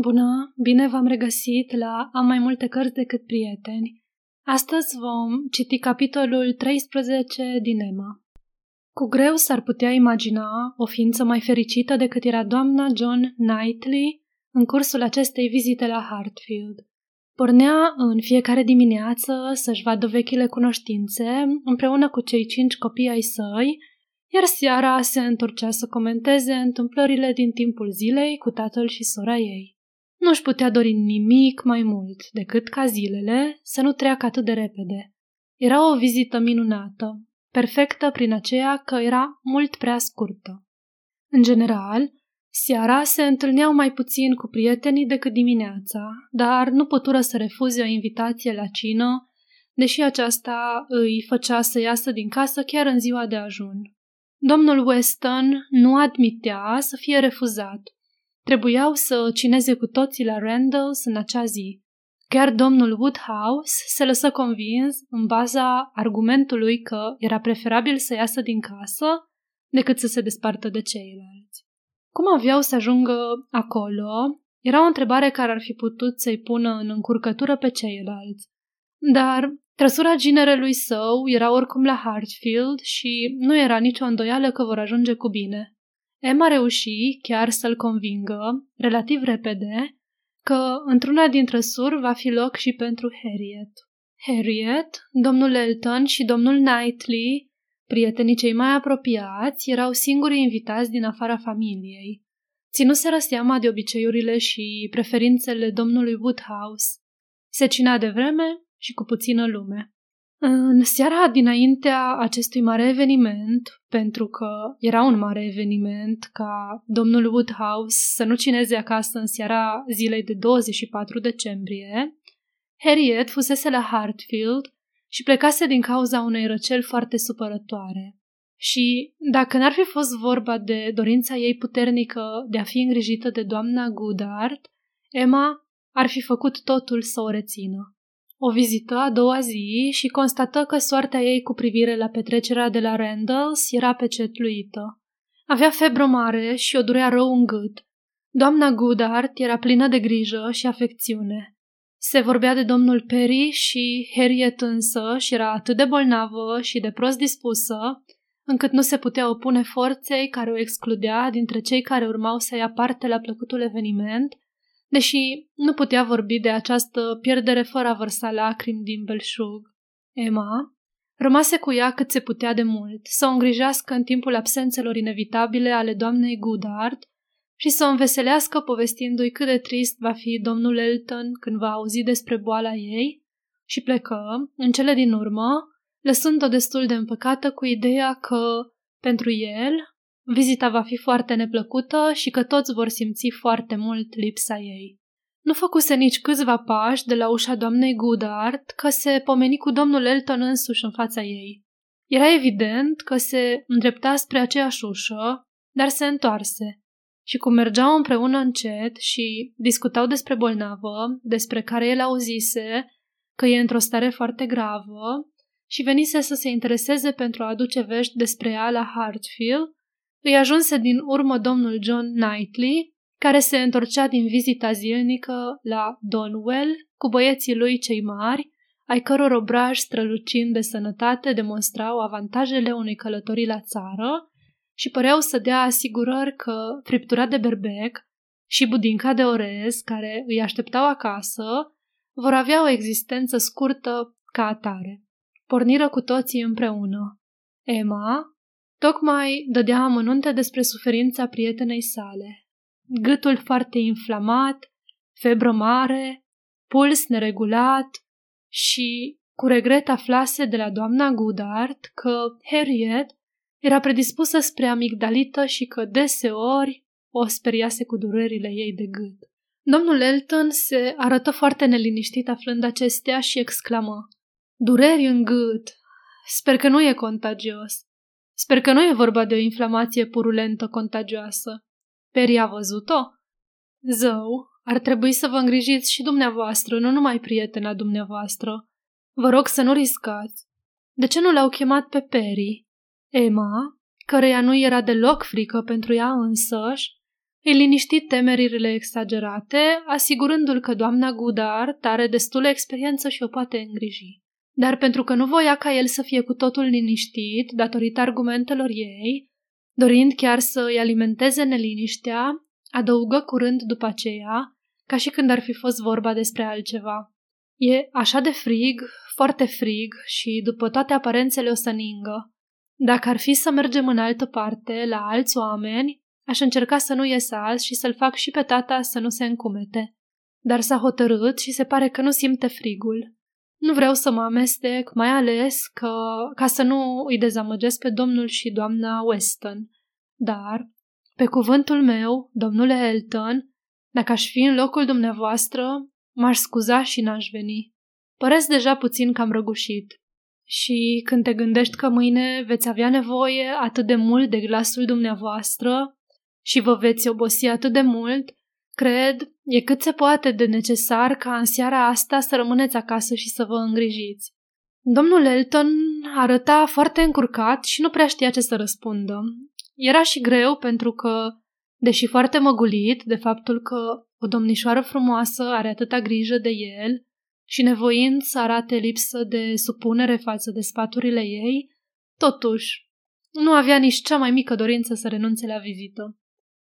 Bună, bine v-am regăsit la Am mai multe cărți decât prieteni. Astăzi vom citi capitolul 13 din Emma. Cu greu s-ar putea imagina o ființă mai fericită decât era doamna John Knightley în cursul acestei vizite la Hartfield. Pornea în fiecare dimineață să-și vadă vechile cunoștințe împreună cu cei cinci copii ai săi, iar seara se întorcea să comenteze întâmplările din timpul zilei cu tatăl și sora ei. Nu-și putea dori nimic mai mult decât ca zilele să nu treacă atât de repede. Era o vizită minunată, perfectă prin aceea că era mult prea scurtă. În general, seara se întâlneau mai puțin cu prietenii decât dimineața, dar nu putură să refuze o invitație la cină, deși aceasta îi făcea să iasă din casă chiar în ziua de ajun. Domnul Weston nu admitea să fie refuzat Trebuiau să cineze cu toții la Randalls în acea zi. Chiar domnul Woodhouse se lăsă convins în baza argumentului că era preferabil să iasă din casă decât să se despartă de ceilalți. Cum aveau să ajungă acolo era o întrebare care ar fi putut să-i pună în încurcătură pe ceilalți. Dar trăsura ginerelui său era oricum la Hartfield și nu era nicio îndoială că vor ajunge cu bine. Emma reuși chiar să-l convingă, relativ repede, că într-una dintre sur va fi loc și pentru Harriet. Harriet, domnul Elton și domnul Knightley, prietenii cei mai apropiați, erau singurii invitați din afara familiei. Ținuseră seama de obiceiurile și preferințele domnului Woodhouse. Se cina de vreme și cu puțină lume. În seara dinaintea acestui mare eveniment, pentru că era un mare eveniment ca domnul Woodhouse să nu cineze acasă în seara zilei de 24 decembrie, Harriet fusese la Hartfield și plecase din cauza unei răceli foarte supărătoare. Și dacă n-ar fi fost vorba de dorința ei puternică de a fi îngrijită de doamna Goodart, Emma ar fi făcut totul să o rețină. O vizită a doua zi și constată că soarta ei cu privire la petrecerea de la Randalls era pecetluită. Avea febră mare și o durea rău în gât. Doamna Goodart era plină de grijă și afecțiune. Se vorbea de domnul Perry și Harriet însă și era atât de bolnavă și de prost dispusă, încât nu se putea opune forței care o excludea dintre cei care urmau să ia parte la plăcutul eveniment deși nu putea vorbi de această pierdere fără a vărsa lacrimi din belșug. Emma rămase cu ea cât se putea de mult, să o îngrijească în timpul absențelor inevitabile ale doamnei Goodard și să o înveselească povestindu-i cât de trist va fi domnul Elton când va auzi despre boala ei și plecă, în cele din urmă, lăsând-o destul de împăcată cu ideea că, pentru el, Vizita va fi foarte neplăcută și că toți vor simți foarte mult lipsa ei. Nu făcuse nici câțiva pași de la ușa doamnei Goodart că se pomeni cu domnul Elton însuși în fața ei. Era evident că se îndrepta spre aceeași ușă, dar se întoarse. Și cum mergeau împreună încet și discutau despre bolnavă, despre care el auzise că e într-o stare foarte gravă și venise să se intereseze pentru a aduce vești despre ea la Hartfield, îi ajunse din urmă domnul John Knightley, care se întorcea din vizita zilnică la Donwell cu băieții lui cei mari, ai căror obraj strălucind de sănătate demonstrau avantajele unei călătorii la țară și păreau să dea asigurări că friptura de berbec și budinca de orez care îi așteptau acasă vor avea o existență scurtă ca atare. Porniră cu toții împreună. Emma, Tocmai dădea amănunte despre suferința prietenei sale. Gâtul foarte inflamat, febră mare, puls neregulat și cu regret aflase de la doamna Goodart că Harriet era predispusă spre amigdalită și că deseori o speriase cu durerile ei de gât. Domnul Elton se arătă foarte neliniștit aflând acestea și exclamă Dureri în gât! Sper că nu e contagios. Sper că nu e vorba de o inflamație purulentă contagioasă. Peri a văzut-o? Zău, ar trebui să vă îngrijiți și dumneavoastră, nu numai prietena dumneavoastră. Vă rog să nu riscați. De ce nu l-au chemat pe Peri? Emma, căreia nu era deloc frică pentru ea însăși, îi liniști temerile exagerate, asigurându-l că doamna Gudar are destulă experiență și o poate îngriji. Dar pentru că nu voia ca el să fie cu totul liniștit, datorită argumentelor ei, dorind chiar să îi alimenteze neliniștea, adăugă curând după aceea, ca și când ar fi fost vorba despre altceva. E așa de frig, foarte frig și după toate aparențele o să ningă. Dacă ar fi să mergem în altă parte, la alți oameni, aș încerca să nu ies azi și să-l fac și pe tata să nu se încumete. Dar s-a hotărât și se pare că nu simte frigul. Nu vreau să mă amestec, mai ales că, ca să nu îi dezamăgesc pe domnul și doamna Weston. Dar, pe cuvântul meu, domnule Elton, dacă aș fi în locul dumneavoastră, m-aș scuza și n-aș veni. Păresc deja puțin cam răgușit. Și când te gândești că mâine veți avea nevoie atât de mult de glasul dumneavoastră și vă veți obosi atât de mult, cred, e cât se poate de necesar ca în seara asta să rămâneți acasă și să vă îngrijiți. Domnul Elton arăta foarte încurcat și nu prea știa ce să răspundă. Era și greu pentru că, deși foarte măgulit de faptul că o domnișoară frumoasă are atâta grijă de el și nevoind să arate lipsă de supunere față de sfaturile ei, totuși nu avea nici cea mai mică dorință să renunțe la vizită.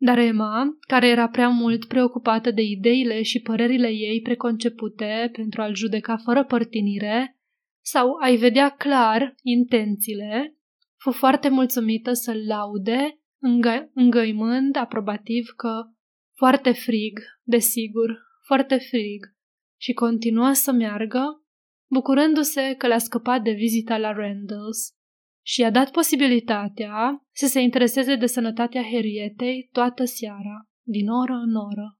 Dar Emma, care era prea mult preocupată de ideile și părerile ei preconcepute pentru a-l judeca fără părtinire sau a-i vedea clar intențiile, fu foarte mulțumită să-l laude, îngă- îngăimând aprobativ că foarte frig, desigur, foarte frig, și continuă să meargă, bucurându-se că le-a scăpat de vizita la Randalls și i-a dat posibilitatea să se intereseze de sănătatea Herietei toată seara, din oră în oră.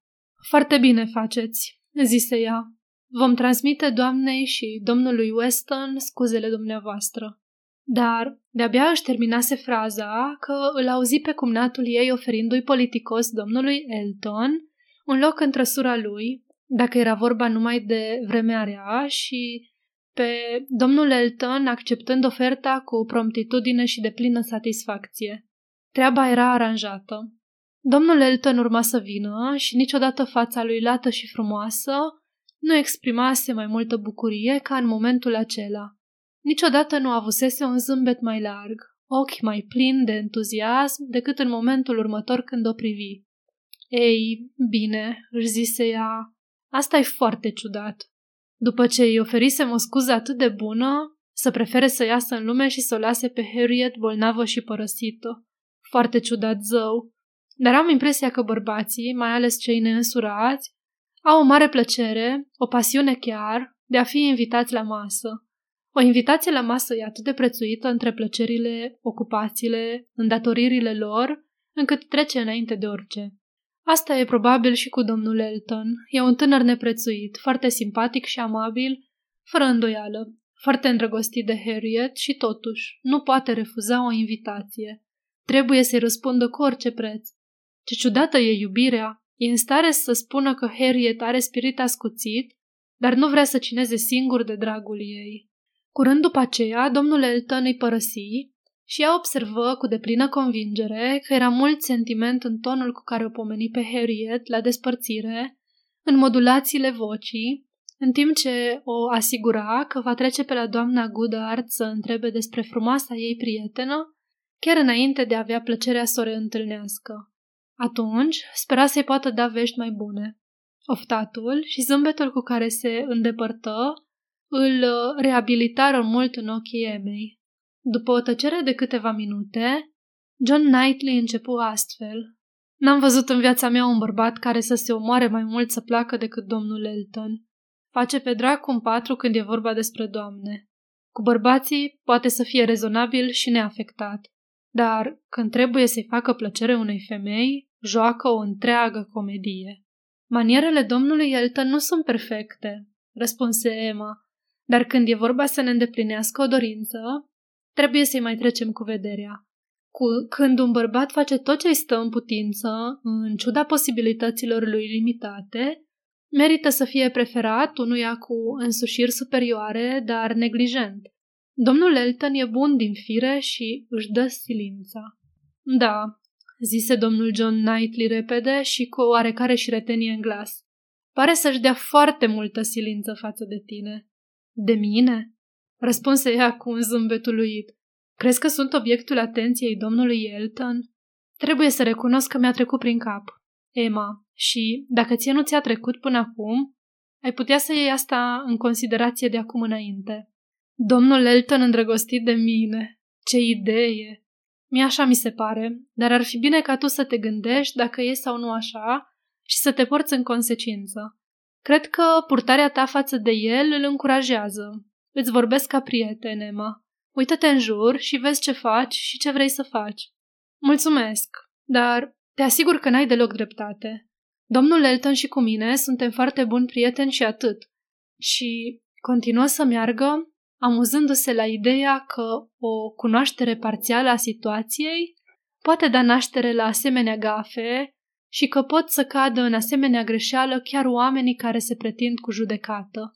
Foarte bine faceți, zise ea. Vom transmite doamnei și domnului Weston scuzele dumneavoastră. Dar de-abia își terminase fraza că îl auzi pe cumnatul ei oferindu-i politicos domnului Elton un loc în trăsura lui, dacă era vorba numai de vremea rea și pe domnul Elton acceptând oferta cu promptitudine și de plină satisfacție. Treaba era aranjată. Domnul Elton urma să vină și niciodată fața lui lată și frumoasă nu exprimase mai multă bucurie ca în momentul acela. Niciodată nu avusese un zâmbet mai larg, ochi mai plini de entuziasm decât în momentul următor când o privi. Ei, bine, își zise ea, asta e foarte ciudat. După ce îi oferisem o scuză atât de bună, să prefere să iasă în lume și să o lase pe Harriet bolnavă și părăsită. Foarte ciudat zău. Dar am impresia că bărbații, mai ales cei neînsurați, au o mare plăcere, o pasiune chiar, de a fi invitați la masă. O invitație la masă e atât de prețuită între plăcerile, ocupațiile, îndatoririle lor, încât trece înainte de orice. Asta e probabil și cu domnul Elton. E un tânăr neprețuit, foarte simpatic și amabil, fără îndoială, foarte îndrăgostit de Harriet și totuși nu poate refuza o invitație. Trebuie să-i răspundă cu orice preț. Ce ciudată e iubirea! E în stare să spună că Harriet are spirit ascuțit, dar nu vrea să cineze singur de dragul ei. Curând după aceea, domnul Elton îi părăsi și ea observă cu deplină convingere că era mult sentiment în tonul cu care o pomeni pe Harriet la despărțire, în modulațiile vocii, în timp ce o asigura că va trece pe la doamna Goodard să întrebe despre frumoasa ei prietenă, chiar înainte de a avea plăcerea să o reîntâlnească. Atunci spera să-i poată da vești mai bune. Oftatul și zâmbetul cu care se îndepărtă îl reabilitară mult în ochii Emei. După o tăcere de câteva minute, John Knightley începu astfel. N-am văzut în viața mea un bărbat care să se omoare mai mult să placă decât domnul Elton. Face pe dracu un patru când e vorba despre doamne. Cu bărbații poate să fie rezonabil și neafectat, dar când trebuie să-i facă plăcere unei femei, joacă o întreagă comedie. Manierele domnului Elton nu sunt perfecte, răspunse Emma, dar când e vorba să ne îndeplinească o dorință, trebuie să-i mai trecem cu vederea. Cu, când un bărbat face tot ce îi stă în putință, în ciuda posibilităților lui limitate, merită să fie preferat unuia cu însușiri superioare, dar neglijent. Domnul Elton e bun din fire și își dă silința. Da, zise domnul John Knightley repede și cu o oarecare șiretenie în glas. Pare să-și dea foarte multă silință față de tine. De mine? Răspunse ea cu un zâmbet uluit. Crezi că sunt obiectul atenției domnului Elton? Trebuie să recunosc că mi-a trecut prin cap. Emma, și dacă ție nu ți-a trecut până acum, ai putea să iei asta în considerație de acum înainte. Domnul Elton îndrăgostit de mine. Ce idee! Mie așa mi se pare, dar ar fi bine ca tu să te gândești dacă e sau nu așa și să te porți în consecință. Cred că purtarea ta față de el îl încurajează. Îți vorbesc ca prieten, Emma. Uită-te în jur și vezi ce faci și ce vrei să faci. Mulțumesc, dar te asigur că n-ai deloc dreptate. Domnul Elton și cu mine suntem foarte buni prieteni și atât. Și continuă să meargă, amuzându-se la ideea că o cunoaștere parțială a situației poate da naștere la asemenea gafe și că pot să cadă în asemenea greșeală chiar oamenii care se pretind cu judecată.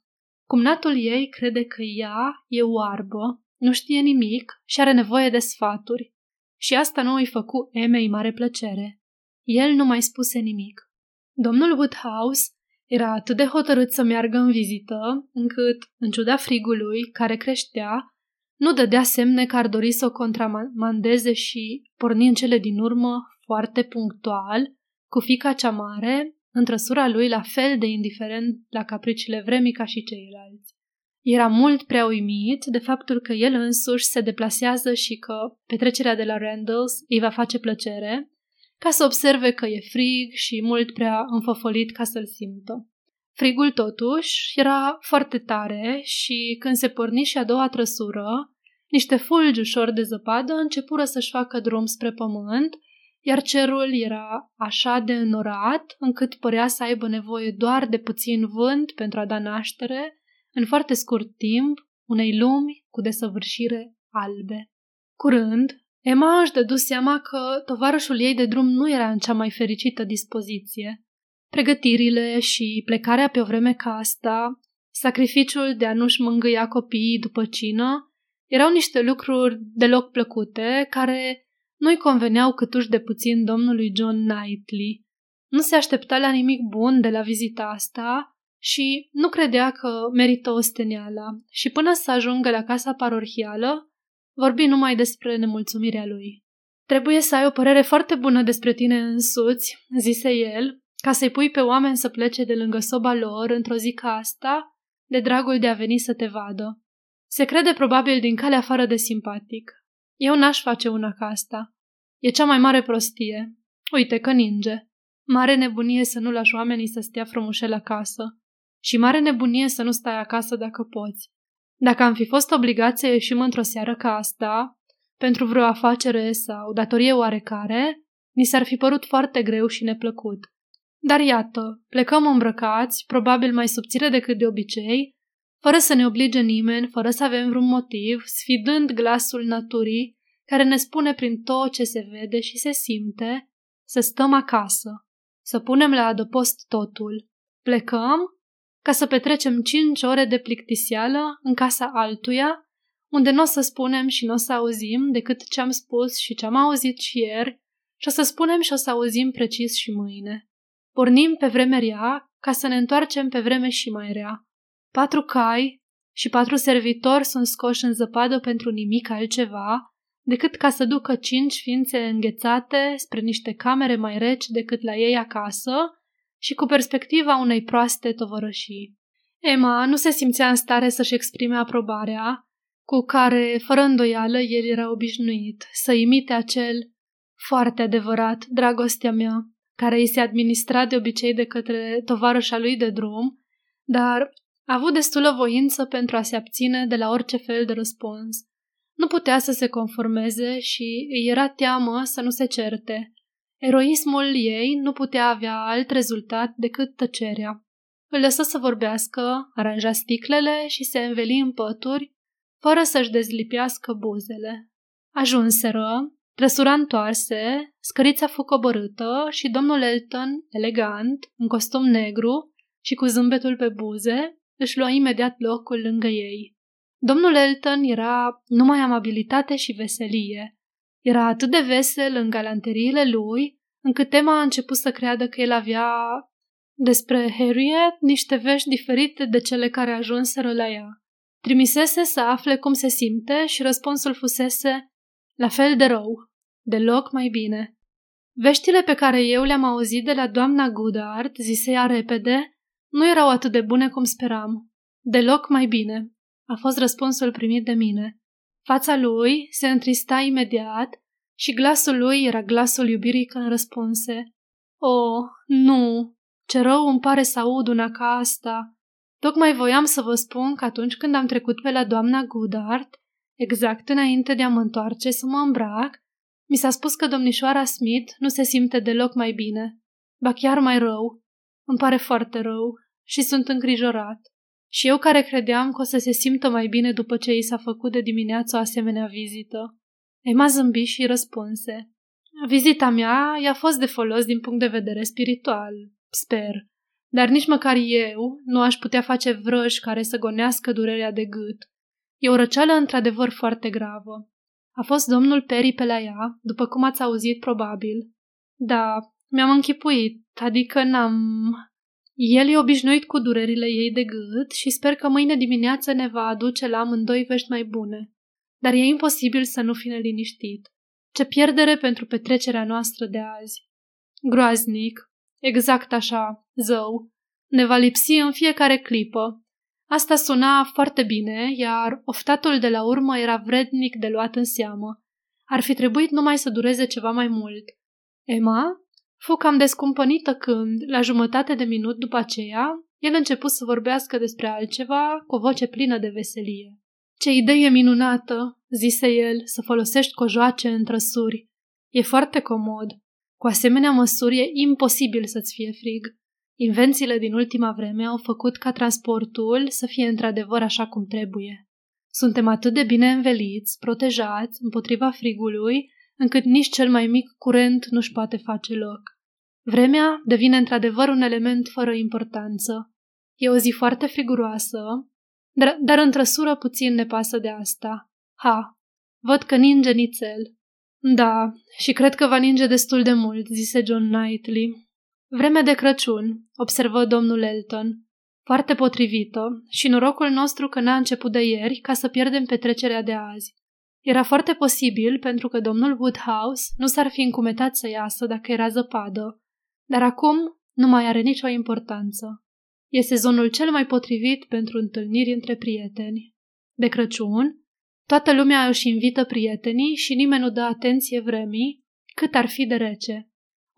Cumnatul ei crede că ea e oarbă, nu știe nimic și are nevoie de sfaturi. Și asta nu îi făcu Emei mare plăcere. El nu mai spuse nimic. Domnul Woodhouse era atât de hotărât să meargă în vizită, încât, în ciuda frigului care creștea, nu dădea semne că ar dori să o contramandeze și, porni în cele din urmă, foarte punctual, cu fica cea mare, în trăsura lui la fel de indiferent la capriciile vremii ca și ceilalți. Era mult prea uimit de faptul că el însuși se deplasează și că petrecerea de la Randalls îi va face plăcere, ca să observe că e frig și mult prea înfăfolit ca să-l simtă. Frigul totuși era foarte tare și când se porni și a doua trăsură, niște fulgi ușor de zăpadă începură să-și facă drum spre pământ, iar cerul era așa de înorat încât părea să aibă nevoie doar de puțin vânt pentru a da naștere, în foarte scurt timp, unei lumi cu desăvârșire albe. Curând, Emma își dădu seama că tovarășul ei de drum nu era în cea mai fericită dispoziție. Pregătirile și plecarea pe o vreme ca asta, sacrificiul de a nu-și mângâia copiii după cină, erau niște lucruri deloc plăcute care nu-i conveneau câtuși de puțin domnului John Knightley. Nu se aștepta la nimic bun de la vizita asta și nu credea că merită osteneala și până să ajungă la casa parohială, vorbi numai despre nemulțumirea lui. Trebuie să ai o părere foarte bună despre tine însuți, zise el, ca să-i pui pe oameni să plece de lângă soba lor într-o zi ca asta, de dragul de a veni să te vadă. Se crede probabil din calea afară de simpatic. Eu n-aș face una ca asta. E cea mai mare prostie. Uite că ninge. Mare nebunie să nu lași oamenii să stea frumușel acasă. Și mare nebunie să nu stai acasă dacă poți. Dacă am fi fost obligați să ieșim într-o seară ca asta, pentru vreo afacere sau datorie oarecare, ni s-ar fi părut foarte greu și neplăcut. Dar iată, plecăm îmbrăcați, probabil mai subțire decât de obicei, fără să ne oblige nimeni, fără să avem vreun motiv, sfidând glasul naturii, care ne spune prin tot ce se vede și se simte, să stăm acasă, să punem la adăpost totul. Plecăm ca să petrecem cinci ore de plictisială în casa altuia, unde nu o să spunem și nu o să auzim decât ce am spus și ce am auzit și ieri, și o să spunem și o să auzim precis și mâine. Pornim pe vreme rea ca să ne întoarcem pe vreme și mai rea. Patru cai și patru servitori sunt scoși în zăpadă pentru nimic altceva decât ca să ducă cinci ființe înghețate spre niște camere mai reci decât la ei acasă și cu perspectiva unei proaste tovărășii. Emma nu se simțea în stare să-și exprime aprobarea, cu care, fără îndoială, el era obișnuit să imite acel foarte adevărat, dragostea mea, care îi se administra de obicei de către tovarășa lui de drum, dar a avut destulă voință pentru a se abține de la orice fel de răspuns. Nu putea să se conformeze și îi era teamă să nu se certe. Eroismul ei nu putea avea alt rezultat decât tăcerea. Îl lăsă să vorbească, aranja sticlele și se înveli în pături, fără să-și dezlipească buzele. Ajunseră, trăsura întoarse, scărița fu coborâtă și domnul Elton, elegant, în costum negru și cu zâmbetul pe buze, își lua imediat locul lângă ei. Domnul Elton era numai amabilitate și veselie. Era atât de vesel în galanteriile lui, încât Emma a început să creadă că el avea despre Harriet niște vești diferite de cele care ajunseră la ea. Trimisese să afle cum se simte și răspunsul fusese la fel de rău, deloc mai bine. Veștile pe care eu le-am auzit de la doamna Goodart, zise ea repede, nu erau atât de bune cum speram. Deloc mai bine, a fost răspunsul primit de mine. Fața lui se întrista imediat și glasul lui era glasul iubirii când răspunse. Oh, nu, ce rău îmi pare să aud una ca asta. Tocmai voiam să vă spun că atunci când am trecut pe la doamna Goodart, exact înainte de a mă întoarce să mă îmbrac, mi s-a spus că domnișoara Smith nu se simte deloc mai bine. Ba chiar mai rău. Îmi pare foarte rău și sunt îngrijorat. Și eu care credeam că o să se simtă mai bine după ce i s-a făcut de dimineață o asemenea vizită. Emma zâmbi și răspunse. Vizita mea i-a fost de folos din punct de vedere spiritual, sper. Dar nici măcar eu nu aș putea face vrăși care să gonească durerea de gât. E o răceală într-adevăr foarte gravă. A fost domnul Perry pe la ea, după cum ați auzit probabil. Da, mi-am închipuit, adică n-am... El e obișnuit cu durerile ei de gât și sper că mâine dimineață ne va aduce la amândoi vești mai bune. Dar e imposibil să nu fi neliniștit. Ce pierdere pentru petrecerea noastră de azi. Groaznic. Exact așa, zău. Ne va lipsi în fiecare clipă. Asta suna foarte bine, iar oftatul de la urmă era vrednic de luat în seamă. Ar fi trebuit numai să dureze ceva mai mult. Emma fu cam descumpănită când, la jumătate de minut după aceea, el început să vorbească despre altceva cu o voce plină de veselie. Ce idee minunată, zise el, să folosești cojoace în trăsuri. E foarte comod. Cu asemenea măsuri e imposibil să-ți fie frig. Invențiile din ultima vreme au făcut ca transportul să fie într-adevăr așa cum trebuie. Suntem atât de bine înveliți, protejați împotriva frigului, încât nici cel mai mic curent nu-și poate face loc. Vremea devine într-adevăr un element fără importanță. E o zi foarte friguroasă, dar, dar în trăsură puțin ne pasă de asta. Ha, văd că ninge nițel. Da, și cred că va ninge destul de mult, zise John Knightley. Vreme de Crăciun, observă domnul Elton. Foarte potrivită și norocul nostru că n-a început de ieri ca să pierdem petrecerea de azi. Era foarte posibil pentru că domnul Woodhouse nu s-ar fi încumetat să iasă dacă era zăpadă, dar acum nu mai are nicio importanță. E sezonul cel mai potrivit pentru întâlniri între prieteni. De Crăciun, toată lumea își invită prietenii și nimeni nu dă atenție vremii, cât ar fi de rece.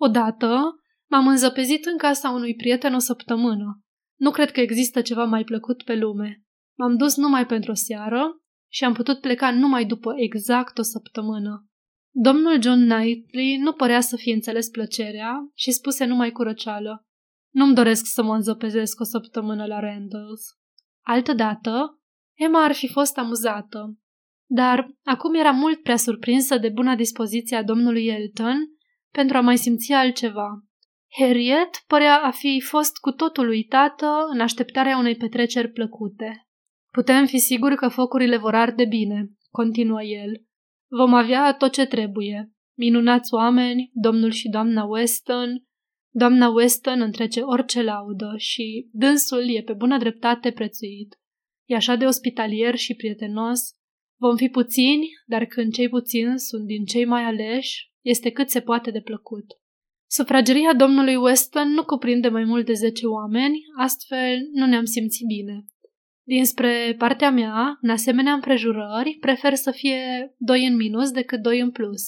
Odată m-am înzăpezit în casa unui prieten o săptămână. Nu cred că există ceva mai plăcut pe lume. M-am dus numai pentru o seară și am putut pleca numai după exact o săptămână. Domnul John Knightley nu părea să fie înțeles plăcerea și spuse numai cu răceală. Nu-mi doresc să mă înzăpezesc o săptămână la Randalls. Altădată, Emma ar fi fost amuzată, dar acum era mult prea surprinsă de buna dispoziție a domnului Elton pentru a mai simți altceva. Harriet părea a fi fost cu totul uitată în așteptarea unei petreceri plăcute. Putem fi siguri că focurile vor arde bine, continuă el. Vom avea tot ce trebuie. Minunați oameni, domnul și doamna Weston, Doamna Weston întrece orice laudă și dânsul e pe bună dreptate prețuit. E așa de ospitalier și prietenos. Vom fi puțini, dar când cei puțini sunt din cei mai aleși, este cât se poate de plăcut. Sufrageria domnului Weston nu cuprinde mai mult de zece oameni, astfel nu ne-am simțit bine. Dinspre partea mea, în asemenea împrejurări, prefer să fie doi în minus decât doi în plus.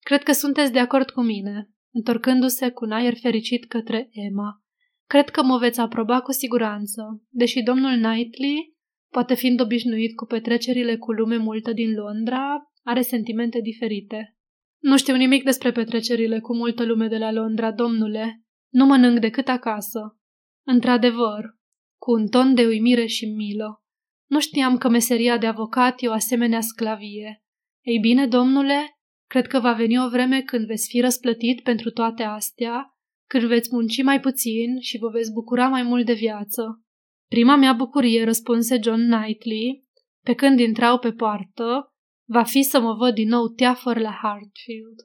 Cred că sunteți de acord cu mine întorcându-se cu un aer fericit către Emma. Cred că mă veți aproba cu siguranță, deși domnul Knightley, poate fiind obișnuit cu petrecerile cu lume multă din Londra, are sentimente diferite. Nu știu nimic despre petrecerile cu multă lume de la Londra, domnule. Nu mănânc decât acasă. Într-adevăr, cu un ton de uimire și milă. Nu știam că meseria de avocat e o asemenea sclavie. Ei bine, domnule, Cred că va veni o vreme când veți fi răsplătit pentru toate astea, când veți munci mai puțin și vă veți bucura mai mult de viață. Prima mea bucurie, răspunse John Knightley, pe când intrau pe poartă, va fi să mă văd din nou teafăr la Hartfield.